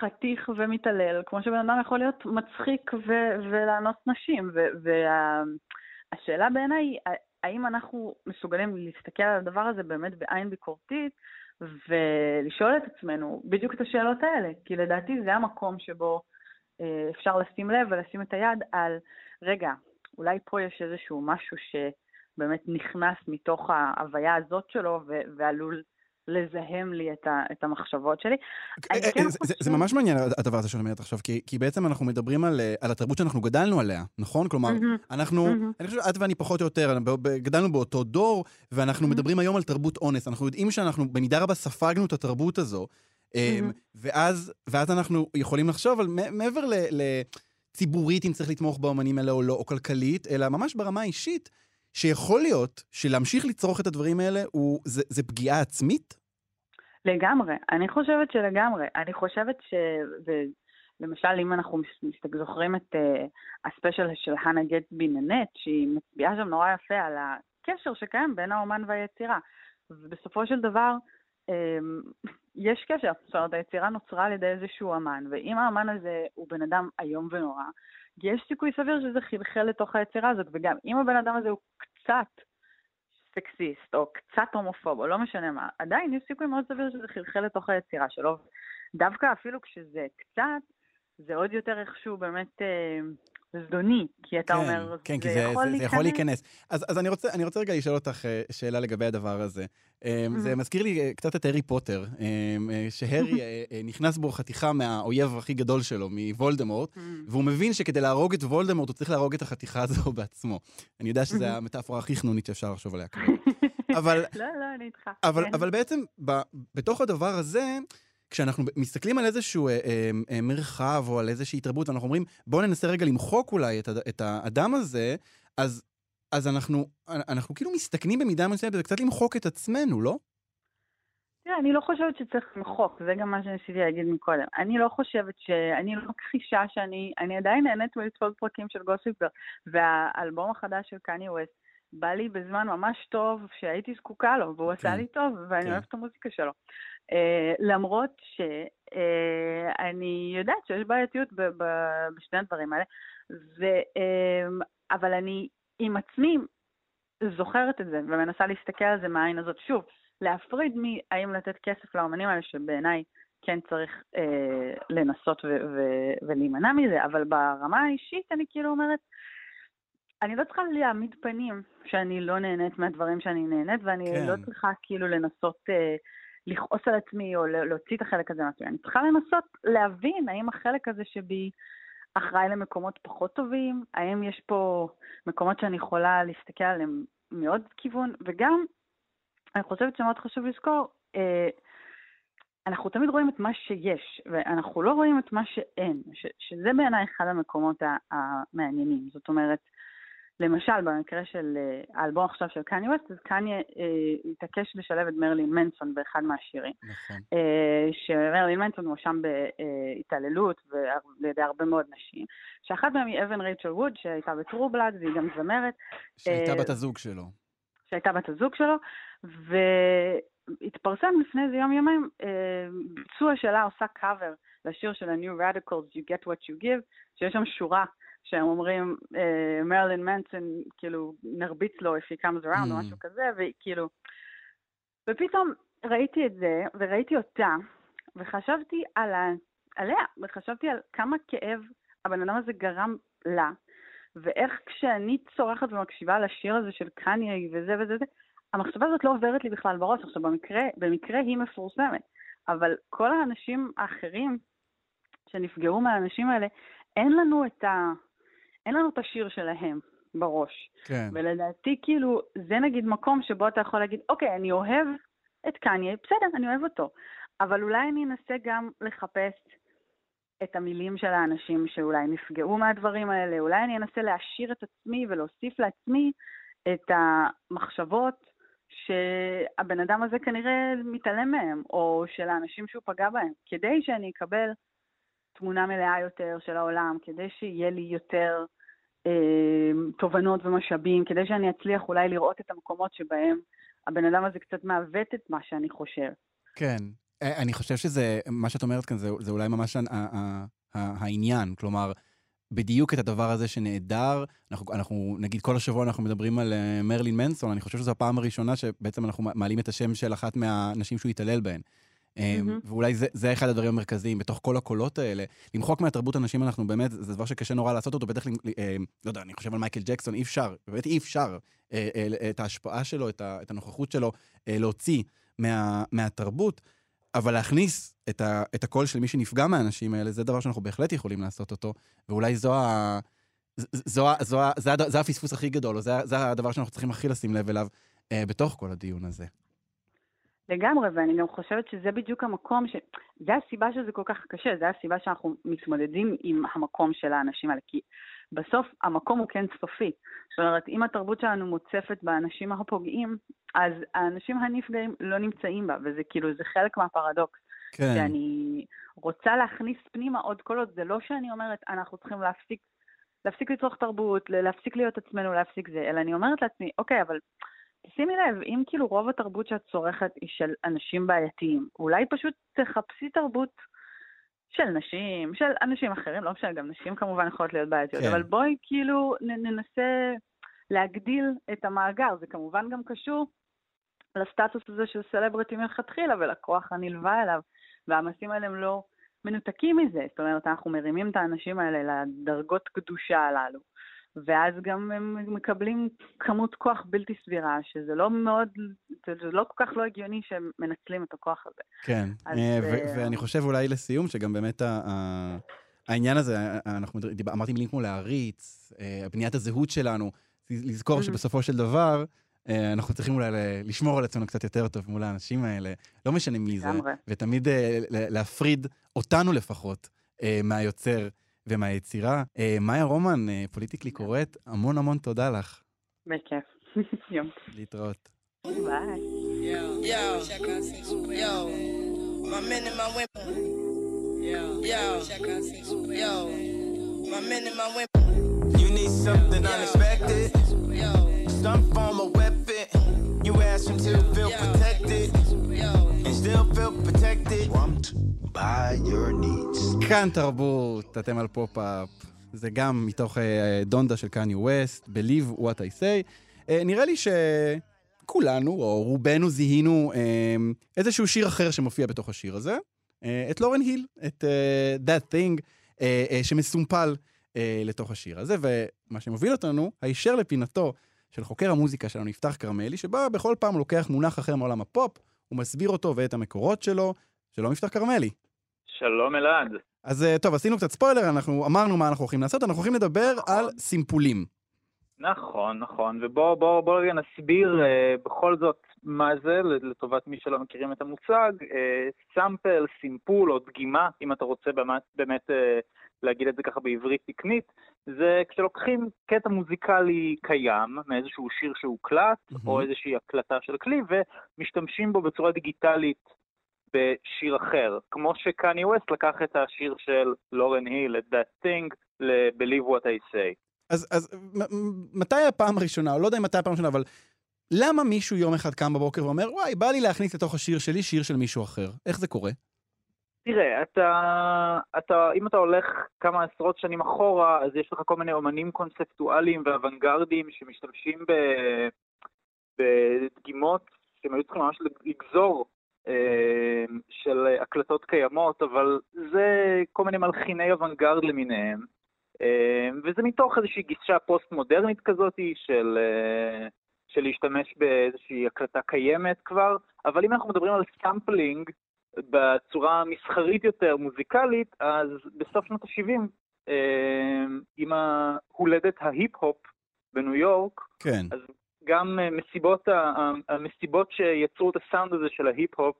חתיך ומתעלל, כמו שבן אדם יכול להיות מצחיק ו- ולאנוס נשים. והשאלה וה... בעיניי היא, האם אנחנו מסוגלים להסתכל על הדבר הזה באמת בעין ביקורתית, ולשאול את עצמנו בדיוק את השאלות האלה, כי לדעתי זה המקום שבו אה, אפשר לשים לב ולשים את היד על, רגע, אולי פה יש איזשהו משהו שבאמת נכנס מתוך ההוויה הזאת שלו ועלול לזהם לי את, ה, את המחשבות שלי. אה, אה, כן זה, חושב... זה ממש מעניין הדבר הזה שאת אומרת עכשיו, כי, כי בעצם אנחנו מדברים על, על התרבות שאנחנו גדלנו עליה, נכון? כלומר, mm-hmm. אנחנו, mm-hmm. אני חושב שאת ואני פחות או יותר, גדלנו באותו דור, ואנחנו mm-hmm. מדברים היום על תרבות אונס. אנחנו יודעים שאנחנו במידה רבה ספגנו את התרבות הזו, Mm-hmm. ואז, ואז אנחנו יכולים לחשוב על מעבר לציבורית אם צריך לתמוך באמנים האלה או לא, או כלכלית, אלא ממש ברמה האישית, שיכול להיות שלהמשיך לצרוך את הדברים האלה הוא, זה, זה פגיעה עצמית? לגמרי. אני חושבת שלגמרי. אני חושבת ש... למשל, אם אנחנו זוכרים את uh, הספיישל של חנה גטבי ננט, שהיא מצביעה שם נורא יפה על הקשר שקיים בין האומן והיצירה. ובסופו של דבר, אמ, יש קשר, זאת אומרת, היצירה נוצרה על ידי איזשהו אמן, ואם האמן הזה הוא בן אדם איום ונורא, יש סיכוי סביר שזה חלחל לתוך היצירה הזאת, וגם אם הבן אדם הזה הוא קצת סקסיסט, או קצת הומופוב, או לא משנה מה, עדיין יש סיכוי מאוד סביר שזה חלחל לתוך היצירה שלו. דווקא אפילו כשזה קצת, זה עוד יותר איכשהו באמת אה, זדוני, כי אתה כן, אומר, כן, זה, זה, יכול זה, זה יכול להיכנס. אז, אז אני, רוצה, אני רוצה רגע לשאול אותך אה, שאלה לגבי הדבר הזה. אה, זה mm-hmm. מזכיר לי אה, קצת את הארי פוטר, שהארי נכנס בו חתיכה מהאויב הכי גדול שלו, מוולדמורט, mm-hmm. והוא מבין שכדי להרוג את וולדמורט הוא צריך להרוג את החתיכה הזו בעצמו. אני יודע שזו mm-hmm. המטאפורה הכי חנונית שאפשר לחשוב עליה כרגע. אבל... לא, לא, אני איתך. אבל, כן. אבל בעצם, ב, בתוך הדבר הזה, כשאנחנו מסתכלים על איזשהו אה, אה, אה, מרחב או על איזושהי התרבות, ואנחנו אומרים, בואו ננסה רגע למחוק אולי את, את האדם הזה, אז, אז אנחנו, אנחנו כאילו מסתכנים במידה מסוימת, וקצת למחוק את עצמנו, לא? תראה, אני לא חושבת שצריך למחוק, זה גם מה שניסיתי להגיד מקודם. אני לא חושבת ש... אני לא מכחישה שאני... אני עדיין נהנית מלצפות פרקים של גוסיפר, והאלבום החדש של קני ווסט בא לי בזמן ממש טוב שהייתי זקוקה לו, והוא כן. עשה לי טוב, ואני כן. אוהבת את המוזיקה שלו. Uh, למרות שאני uh, יודעת שיש בעייתיות בשני הדברים האלה, ו, uh, אבל אני עם עצמי זוכרת את זה ומנסה להסתכל על זה מהעין הזאת. שוב, להפריד מהאם לתת כסף לאמנים האלה, שבעיניי כן צריך uh, לנסות ו- ו- ולהימנע מזה, אבל ברמה האישית אני כאילו אומרת, אני לא צריכה להעמיד פנים שאני לא נהנית מהדברים שאני נהנית, ואני כן. לא צריכה כאילו לנסות אה, לכעוס על עצמי או להוציא את החלק הזה מעצמי. אני צריכה לנסות להבין האם החלק הזה שבי אחראי למקומות פחות טובים, האם יש פה מקומות שאני יכולה להסתכל עליהם מעוד כיוון, וגם, אני חושבת שמאוד חשוב לזכור, אה, אנחנו תמיד רואים את מה שיש, ואנחנו לא רואים את מה שאין, ש, שזה בעיניי אחד המקומות המעניינים. זאת אומרת, למשל, במקרה של אה, האלבום עכשיו של קניה ווסט, אז קניה אה, התעקש לשלב את מרלין מנסון באחד מהשירים. נכון. אה, שמרלין מנסון מואשם בהתעללות על ידי הרבה מאוד נשים, שאחת מהן היא אבן רייצ'ל ווד, שהייתה בטרו בלאד, והיא גם זמרת. שהייתה אה, בת הזוג שלו. שהייתה בת הזוג שלו, והתפרסם לפני איזה יום יומיים אה, ביצוע שלה עושה קאבר לשיר של ה-New Radicals, You Get What You Give, שיש שם שורה. שהם אומרים, מרלין uh, מנסון, כאילו, נרביץ לו if he comes around mm. או משהו כזה, וכאילו... ופתאום ראיתי את זה, וראיתי אותה, וחשבתי על ה... עליה, וחשבתי על כמה כאב הבן אדם הזה גרם לה, ואיך כשאני צורחת ומקשיבה לשיר הזה של קניה וזה וזה וזה, המחשבה הזאת לא עוברת לי בכלל בראש. עכשיו, במקרה, במקרה היא מפורסמת, אבל כל האנשים האחרים שנפגעו מהאנשים האלה, אין לנו את ה... אין לנו את השיר שלהם בראש. כן. ולדעתי, כאילו, זה נגיד מקום שבו אתה יכול להגיד, אוקיי, אני אוהב את קניה, בסדר, אני אוהב אותו. אבל אולי אני אנסה גם לחפש את המילים של האנשים שאולי נפגעו מהדברים האלה, אולי אני אנסה להעשיר את עצמי ולהוסיף לעצמי את המחשבות שהבן אדם הזה כנראה מתעלם מהם, או של האנשים שהוא פגע בהם, כדי שאני אקבל תמונה מלאה יותר של העולם, כדי שיהיה לי יותר תובנות ומשאבים, כדי שאני אצליח אולי לראות את המקומות שבהם הבן אדם הזה קצת מעוות את מה שאני חושב. כן. אה, אני חושב שזה, מה שאת אומרת כאן, זה, זה אולי ממש העניין. כלומר, בדיוק את הדבר הזה שנעדר, אנחנו, אנחנו נגיד כל השבוע אנחנו מדברים על uh, מרלין מנסון, אני חושב שזו הפעם הראשונה שבעצם אנחנו מעלים את השם של אחת מהנשים שהוא התעלל בהן. Mm-hmm. ואולי זה, זה אחד הדברים המרכזיים, בתוך כל הקולות האלה. למחוק מהתרבות אנשים אנחנו באמת, זה דבר שקשה נורא לעשות אותו, בטח, אה, לא יודע, אני חושב על מייקל ג'קסון, אי אפשר, באמת אי אפשר אה, אה, את ההשפעה שלו, את, ה, את הנוכחות שלו, אה, להוציא מה, מהתרבות. אבל להכניס את, ה, את הקול של מי שנפגע מהאנשים האלה, זה דבר שאנחנו בהחלט יכולים לעשות אותו, ואולי זו ה... זו, זו, זו, זה, זה הפספוס הכי גדול, או זה, זה הדבר שאנחנו צריכים הכי לשים לב אליו אה, בתוך כל הדיון הזה. לגמרי, ואני גם חושבת שזה בדיוק המקום, ש... זה הסיבה שזה כל כך קשה, זה הסיבה שאנחנו מתמודדים עם המקום של האנשים האלה, כי בסוף המקום הוא כן סופי. זאת אומרת, אם התרבות שלנו מוצפת באנשים הפוגעים, אז האנשים הנפגעים לא נמצאים בה, וזה כאילו, זה חלק מהפרדוקס. כן. שאני רוצה להכניס פנימה עוד כל עוד, זה לא שאני אומרת, אנחנו צריכים להפסיק, להפסיק לצרוך תרבות, להפסיק להיות עצמנו, להפסיק זה, אלא אני אומרת לעצמי, אוקיי, אבל שימי לב, אם כאילו רוב התרבות שאת צורכת היא של אנשים בעייתיים, אולי פשוט תחפשי תרבות של נשים, של אנשים אחרים, לא משנה, גם נשים כמובן יכולות להיות בעייתיות, כן. אבל בואי כאילו ננסה להגדיל את המאגר, זה כמובן גם קשור לסטטוס הזה של סלבריטי מלכתחילה ולכוח הנלווה אליו, והמעשים האלה הם לא מנותקים מזה, זאת אומרת, אנחנו מרימים את האנשים האלה לדרגות קדושה הללו. ואז גם הם מקבלים כמות כוח בלתי סבירה, שזה לא מאוד, זה לא כל כך לא הגיוני שהם מנצלים את הכוח הזה. כן, אז, אה, ו- uh... ואני חושב אולי לסיום, שגם באמת ה- העניין הזה, אנחנו אמרתי מילים כמו להעריץ, אה, בניית הזהות שלנו, לזכור שבסופו של דבר, אנחנו צריכים אולי לשמור על עצמנו קצת יותר טוב מול האנשים האלה, לא משנה מי זה, ותמיד להפריד אותנו לפחות מהיוצר. ומהיצירה. אה, מאיה רומן, אה, פוליטיקלי קורט, המון המון תודה לך. בכיף. יום. להתראות. ביי. You need something unexpected. Some form of weapon. You ask them to feel protected. כאן תרבות, אתם על פופ-אפ. זה גם מתוך uh, דונדה של קניה ווסט, Believe what I say. Uh, נראה לי שכולנו, או רובנו, זיהינו uh, איזשהו שיר אחר שמופיע בתוך השיר הזה. את לורן היל, את That Thing, שמסומפל לתוך השיר הזה, ומה שמוביל אותנו, הישר לפינתו של חוקר המוזיקה שלנו, יפתח כרמלי, שבה בכל פעם לוקח מונח אחר מעולם הפופ, הוא מסביר אותו ואת המקורות שלו. שלום יפתח כרמלי. שלום אלעד. אז אה, טוב, עשינו קצת ספוילר, אנחנו אמרנו מה אנחנו הולכים לעשות, אנחנו הולכים לדבר נכון. על סימפולים. נכון, נכון, ובואו בוא, בוא רגע נסביר uh, בכל זאת מה זה, לטובת מי שלא מכירים את המושג, סאמפל, uh, סימפול או דגימה, אם אתה רוצה באמת, באמת uh, להגיד את זה ככה בעברית תקנית, זה כשלוקחים קטע מוזיקלי קיים מאיזשהו שיר שהוקלט, mm-hmm. או איזושהי הקלטה של כלי, ומשתמשים בו בצורה דיגיטלית בשיר אחר. כמו שקני ווסט לקח את השיר של לורן היל, את That Thing, ל-Believe What I Say. אז, אז מתי הפעם הראשונה, או לא יודע אם מתי הפעם הראשונה, אבל למה מישהו יום אחד קם בבוקר ואומר, וואי, בא לי להכניס לתוך השיר שלי שיר של מישהו אחר? איך זה קורה? תראה, אתה, אתה, אם אתה הולך כמה עשרות שנים אחורה, אז יש לך כל מיני אומנים קונספטואליים ואוונגרדיים שמשתמשים ב, בדגימות שהם היו צריכים ממש לגזור אה, של הקלטות קיימות, אבל זה כל מיני מלחיני אוונגרד למיניהם. אה, וזה מתוך איזושהי גישה פוסט-מודרנית כזאת של, אה, של להשתמש באיזושהי הקלטה קיימת כבר, אבל אם אנחנו מדברים על sampling בצורה מסחרית יותר, מוזיקלית, אז בסוף שנות ה-70 אה, עם ההולדת ההיפ-הופ בניו יורק, כן. אז גם אה, מסיבות, המסיבות שיצרו את הסאונד הזה של ההיפ-הופ,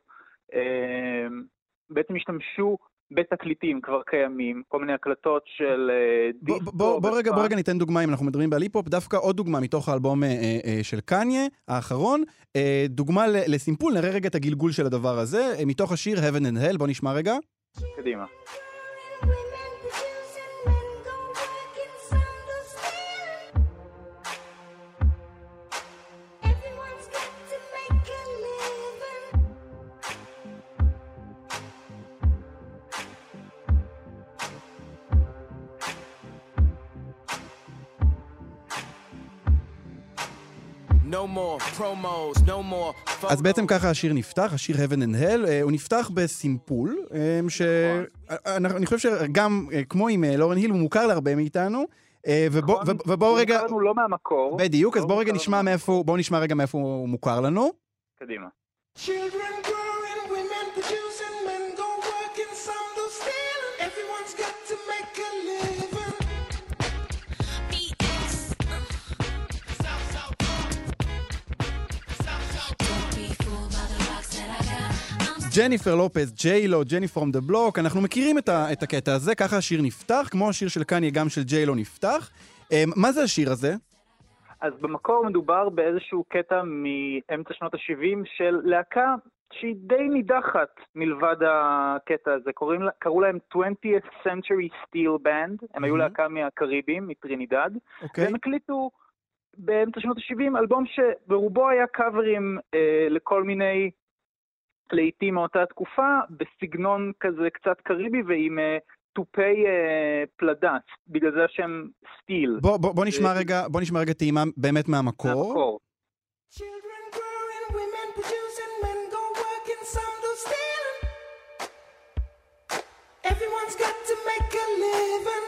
אה, בעצם השתמשו בתקליטים כבר קיימים, כל מיני הקלטות של אה, בוא, דיסקו. בוא, בוא, רגע, בוא. רגע ניתן דוגמה אם אנחנו מדברים על היפ-הופ, דווקא עוד דוגמה מתוך האלבום אה, אה, אה, של קניה, האחרון. אה, דוגמה לסימפול, נראה רגע את הגלגול של הדבר הזה, אה, מתוך השיר Heaven and Hell, בוא נשמע רגע. קדימה. אז בעצם ככה השיר נפתח, השיר Heaven and Hell, אה, הוא נפתח בסימפול, אה, ש... אה, אנחנו- אני חושב שגם, אה, כמו עם אה, לורן היל, הוא מוכר להרבה מאיתנו. אה, ובוא- נכון? ובואו הוא רגע, מוכר לנו לא מהמקור. בדיוק, אז לא בואו רגע נשמע מאיפה, בואו נשמע רגע מאיפה הוא מוכר לנו. קדימה. Children growing, women ג'ניפר לופז, ג'יילו, ג'ני פרום דה בלוק, אנחנו מכירים את, ה, את הקטע הזה, ככה השיר נפתח, כמו השיר של קניה, גם של ג'יילו נפתח. אה, מה זה השיר הזה? אז במקור מדובר באיזשהו קטע מאמצע שנות ה-70 של להקה שהיא די נידחת מלבד הקטע הזה. קוראים, לה- קראו להם 20th Century Steel Band, הם היו מהמם. להקה מהקריבים, מטרינידד, אוקיי. והם הקליטו באמצע שנות ה-70 אלבום שברובו היה קאברים אה, לכל מיני להיטים מאותה תקופה, בסגנון כזה קצת קריבי ועם אה, תופי אה, פלדה, בגלל זה השם סטיל. בוא, בוא, בוא נשמע אה, רגע, בוא נשמע רגע טעימה באמת מהמקור. מהמקור. Children growing, women producing, men go working, some do stealing. Everyone's got to make a living.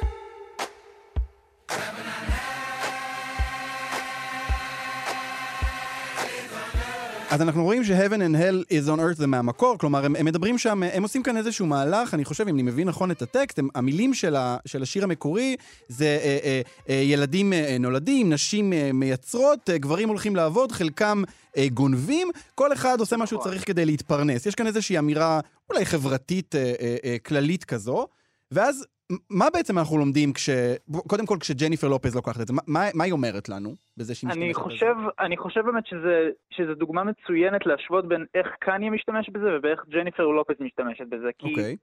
אז אנחנו רואים ש-Heaven and Hell is on earth זה מהמקור, כלומר, הם, הם מדברים שם, הם עושים כאן איזשהו מהלך, אני חושב, אם אני מבין נכון את הטקסט, הם, המילים של, ה, של השיר המקורי זה אה, אה, אה, ילדים אה, נולדים, נשים אה, מייצרות, אה, גברים הולכים לעבוד, חלקם אה, גונבים, כל אחד עושה מה שהוא נכון. צריך כדי להתפרנס. יש כאן איזושהי אמירה אולי חברתית אה, אה, אה, כללית כזו, ואז מה בעצם אנחנו לומדים כש... קודם כל, כשג'ניפר לופז לוקחת את זה, מה, מה, היא אומרת לנו בזה שהיא משתמשת בזה? חושב, אני חושב באמת שזה, שזה דוגמה מצוינת להשוות בין איך קניה משתמש בזה ואיך ג'ניפר לופז משתמשת בזה. כי אוקיי.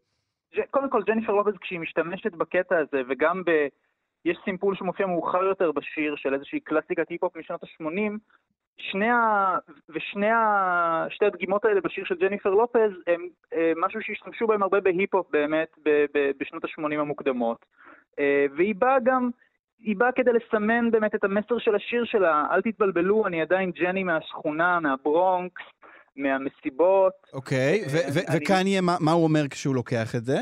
ג'- קודם כל, ג'ניפר לופז כשהיא משתמשת בקטע הזה, וגם ב... יש סימפול שמופיע מאוחר יותר בשיר של איזושהי קלאסיקת היפ-הופ משנות ה-80, שני ה... ושני ה... שתי הדגימות האלה בשיר של ג'ניפר לופז הם אה, משהו שהשתמשו בהם הרבה בהיפ-הופ באמת ב... ב... בשנות ה-80 המוקדמות. אה, והיא באה גם, היא באה כדי לסמן באמת את המסר של השיר שלה, אל תתבלבלו, אני עדיין ג'ני מהשכונה, מהברונקס, מהמסיבות. אוקיי, ו- ו- אני- וקניה, מה מה הוא אומר כשהוא לוקח את זה?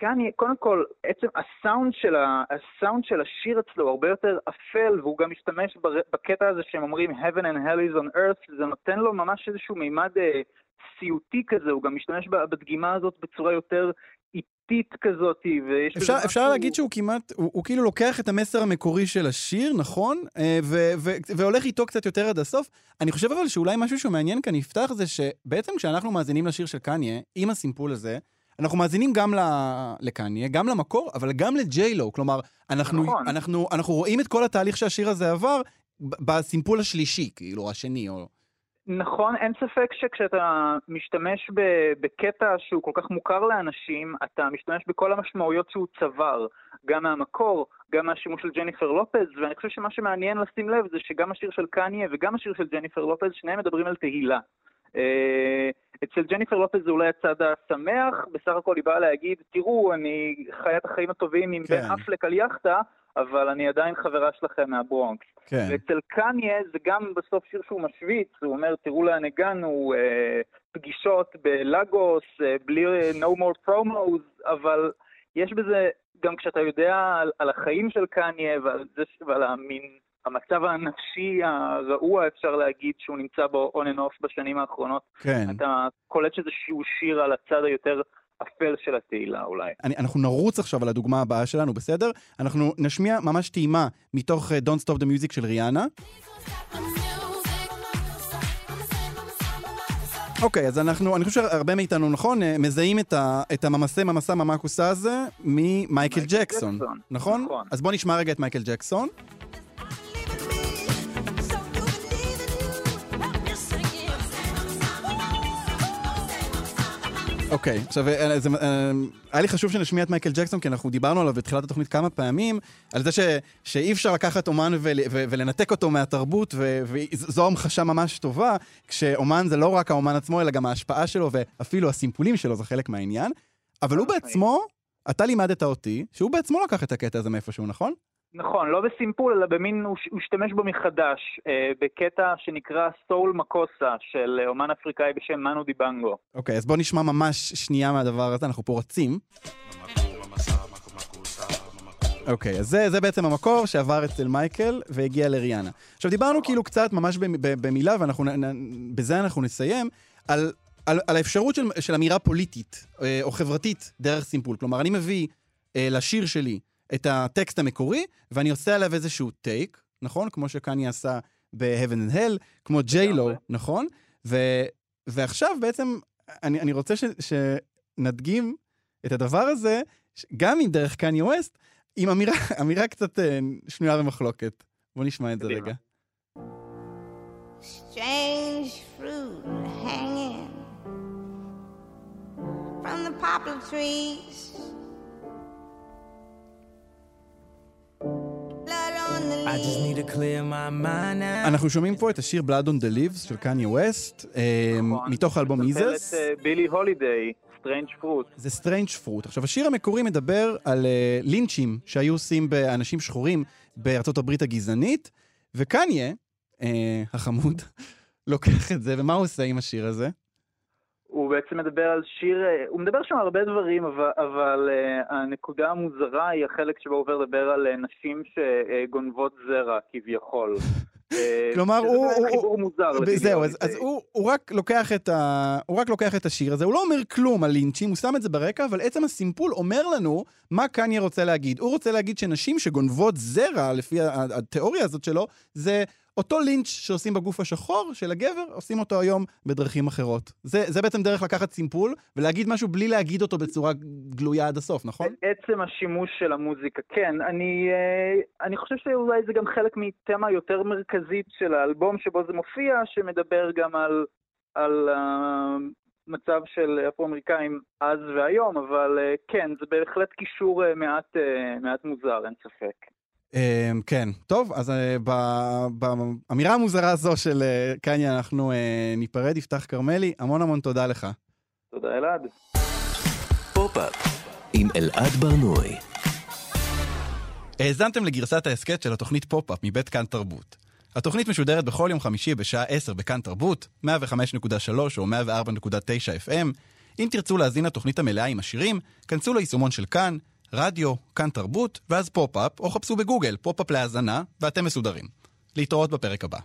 כאן, קודם כל, עצם הסאונד של, ה, הסאונד של השיר אצלו הוא הרבה יותר אפל, והוא גם משתמש בקטע הזה שהם אומרים Heaven and Hell is on Earth, זה נותן לו ממש איזשהו מימד אה, סיוטי כזה, הוא גם משתמש בדגימה הזאת בצורה יותר איטית כזאת, ויש אפשר, משהו... אפשר להגיד שהוא כמעט, הוא, הוא כאילו לוקח את המסר המקורי של השיר, נכון? אה, ו- ו- והולך איתו קצת יותר עד הסוף. אני חושב אבל שאולי משהו שמעניין כאן יפתח זה שבעצם כשאנחנו מאזינים לשיר של קניה, עם הסימפול הזה, אנחנו מאזינים גם לקניה, גם למקור, אבל גם לג'יילו. כלומר, אנחנו, נכון. אנחנו, אנחנו רואים את כל התהליך שהשיר הזה עבר בסימפול השלישי, כאילו, השני, או... נכון, אין ספק שכשאתה משתמש בקטע שהוא כל כך מוכר לאנשים, אתה משתמש בכל המשמעויות שהוא צבר, גם מהמקור, גם מהשימוש של ג'ניפר לופז, ואני חושב שמה שמעניין לשים לב זה שגם השיר של קניה וגם השיר של ג'ניפר לופז, שניהם מדברים על תהילה. אה, אצל ג'ניפר לופז זה אולי הצד השמח, בסך הכל היא באה להגיד, תראו, אני חיה את החיים הטובים עם כן. בן אפלק על יאכטה, אבל אני עדיין חברה שלכם מהברונקס. כן. ואצל קניה זה גם בסוף שיר שהוא משוויץ, הוא אומר, תראו לאן הגענו, אה, פגישות בלאגוס, אה, בלי אה, no more promos, אבל יש בזה, גם כשאתה יודע על, על החיים של קניה ועל, זה, ועל המין, המצב הנפשי הרעוע, אפשר להגיד, שהוא נמצא בו on and off בשנים האחרונות, כן. אתה קולט שהוא שיר על הצד היותר האפל של התהילה אולי. אני, אנחנו נרוץ עכשיו על הדוגמה הבאה שלנו, בסדר? אנחנו נשמיע ממש טעימה מתוך אה, Don't Stop the Music של ריאנה. אוקיי, אז אנחנו, אני חושב שהרבה מאיתנו, נכון, אה, מזהים את, ה, את הממסה ממסה ממקוסה הזה ממייקל ג'קסון, ג'קסון, נכון? נכון. אז בוא נשמע רגע את מייקל ג'קסון. אוקיי, עכשיו, אה, זה, אה, היה לי חשוב שנשמיע את מייקל ג'קסון, כי אנחנו דיברנו עליו בתחילת התוכנית כמה פעמים, על זה ש, שאי אפשר לקחת אומן ול, ו, ולנתק אותו מהתרבות, ו, וזו המחשה ממש טובה, כשאומן זה לא רק האומן עצמו, אלא גם ההשפעה שלו, ואפילו הסימפולים שלו זה חלק מהעניין. אבל הוא בעצמו, אתה לימדת אותי, שהוא בעצמו לקח את הקטע הזה מאיפשהו, נכון? נכון, לא בסימפול, אלא במין, הוא השתמש בו מחדש, אה, בקטע שנקרא סול מקוסה של אה, אומן אפריקאי בשם מנו דיבנגו. אוקיי, אז בוא נשמע ממש שנייה מהדבר הזה, אנחנו פה רצים. אוקיי, אז זה, זה בעצם המקור שעבר אצל מייקל והגיע לריאנה. עכשיו דיברנו כאילו קצת, ממש במילה, ובזה אנחנו נסיים, על, על, על האפשרות של, של אמירה פוליטית אה, או חברתית דרך סימפול. כלומר, אני מביא אה, לשיר שלי את הטקסט המקורי, ואני עושה עליו איזשהו טייק, נכון? כמו שקניה עשה ב-Heaven and Hell, כמו ג'יילו. נכון? ו, ועכשיו בעצם אני, אני רוצה ש, שנדגים את הדבר הזה, ש- גם עם דרך קניה ווסט, עם אמירה, אמירה קצת אה, שנויה במחלוקת. בוא נשמע את זה. רגע. Strange fruit hanging from the poplar trees. אנחנו שומעים פה את השיר Blood on the Leaves של קניה ווסט, אה, נכון. מתוך האלבום איזס. אה, בילי הולידיי, סטרנג' פרוט. זה Strange Fruit. עכשיו, השיר המקורי מדבר על אה, לינצ'ים שהיו עושים באנשים שחורים בארצות הברית הגזענית, וקניה, אה, החמוד, לוקח את זה, ומה הוא עושה עם השיר הזה? הוא בעצם מדבר על שיר, אה, הוא מדבר שם על הרבה דברים, אבל, אבל אה, הנקודה המוזרה היא החלק שבו הוא עובר לדבר על אה, נשים שגונבות זרע, כביכול. כלומר, הוא- הוא- חיבור מוזר זהו, אז. הוא, הוא, רק לוקח את ה... הוא רק לוקח את השיר הזה, הוא לא אומר כלום על לינצ'ים, הוא שם את זה ברקע, אבל עצם הסימפול אומר לנו מה קניה רוצה להגיד. הוא רוצה להגיד שנשים שגונבות זרע, לפי התיאוריה הזאת שלו, זה אותו לינץ' שעושים בגוף השחור של הגבר, עושים אותו היום בדרכים אחרות. זה, זה בעצם דרך לקחת סימפול ולהגיד משהו בלי להגיד אותו בצורה גלויה עד הסוף, נכון? עצם השימוש של המוזיקה, כן. אני, אה, אני חושב שאולי זה גם חלק מתמה יותר מרכזית של האלבום שבו זה מופיע, שמדבר גם על, על המצב של אפרו-אמריקאים אז והיום, אבל אה, כן, זה בהחלט קישור אה, מעט, אה, מעט מוזר, אין ספק. אמ, כן, טוב, אז אה, באמירה המוזרה הזו של אה, קניה אנחנו אה, ניפרד. יפתח כרמלי, המון המון תודה לך. תודה אלעד. פופ-אפ עם אלעד ברנועי. האזנתם לגרסת ההסכת של התוכנית פופ-אפ מבית כאן תרבות. התוכנית משודרת בכל יום חמישי בשעה 10 בכאן תרבות, 105.3 או 104.9 FM. אם תרצו להאזין לתוכנית המלאה עם השירים, כנסו ליישומון של כאן, רדיו, כאן תרבות, ואז פופ-אפ, או חפשו בגוגל פופ-אפ להאזנה, ואתם מסודרים. להתראות בפרק הבא.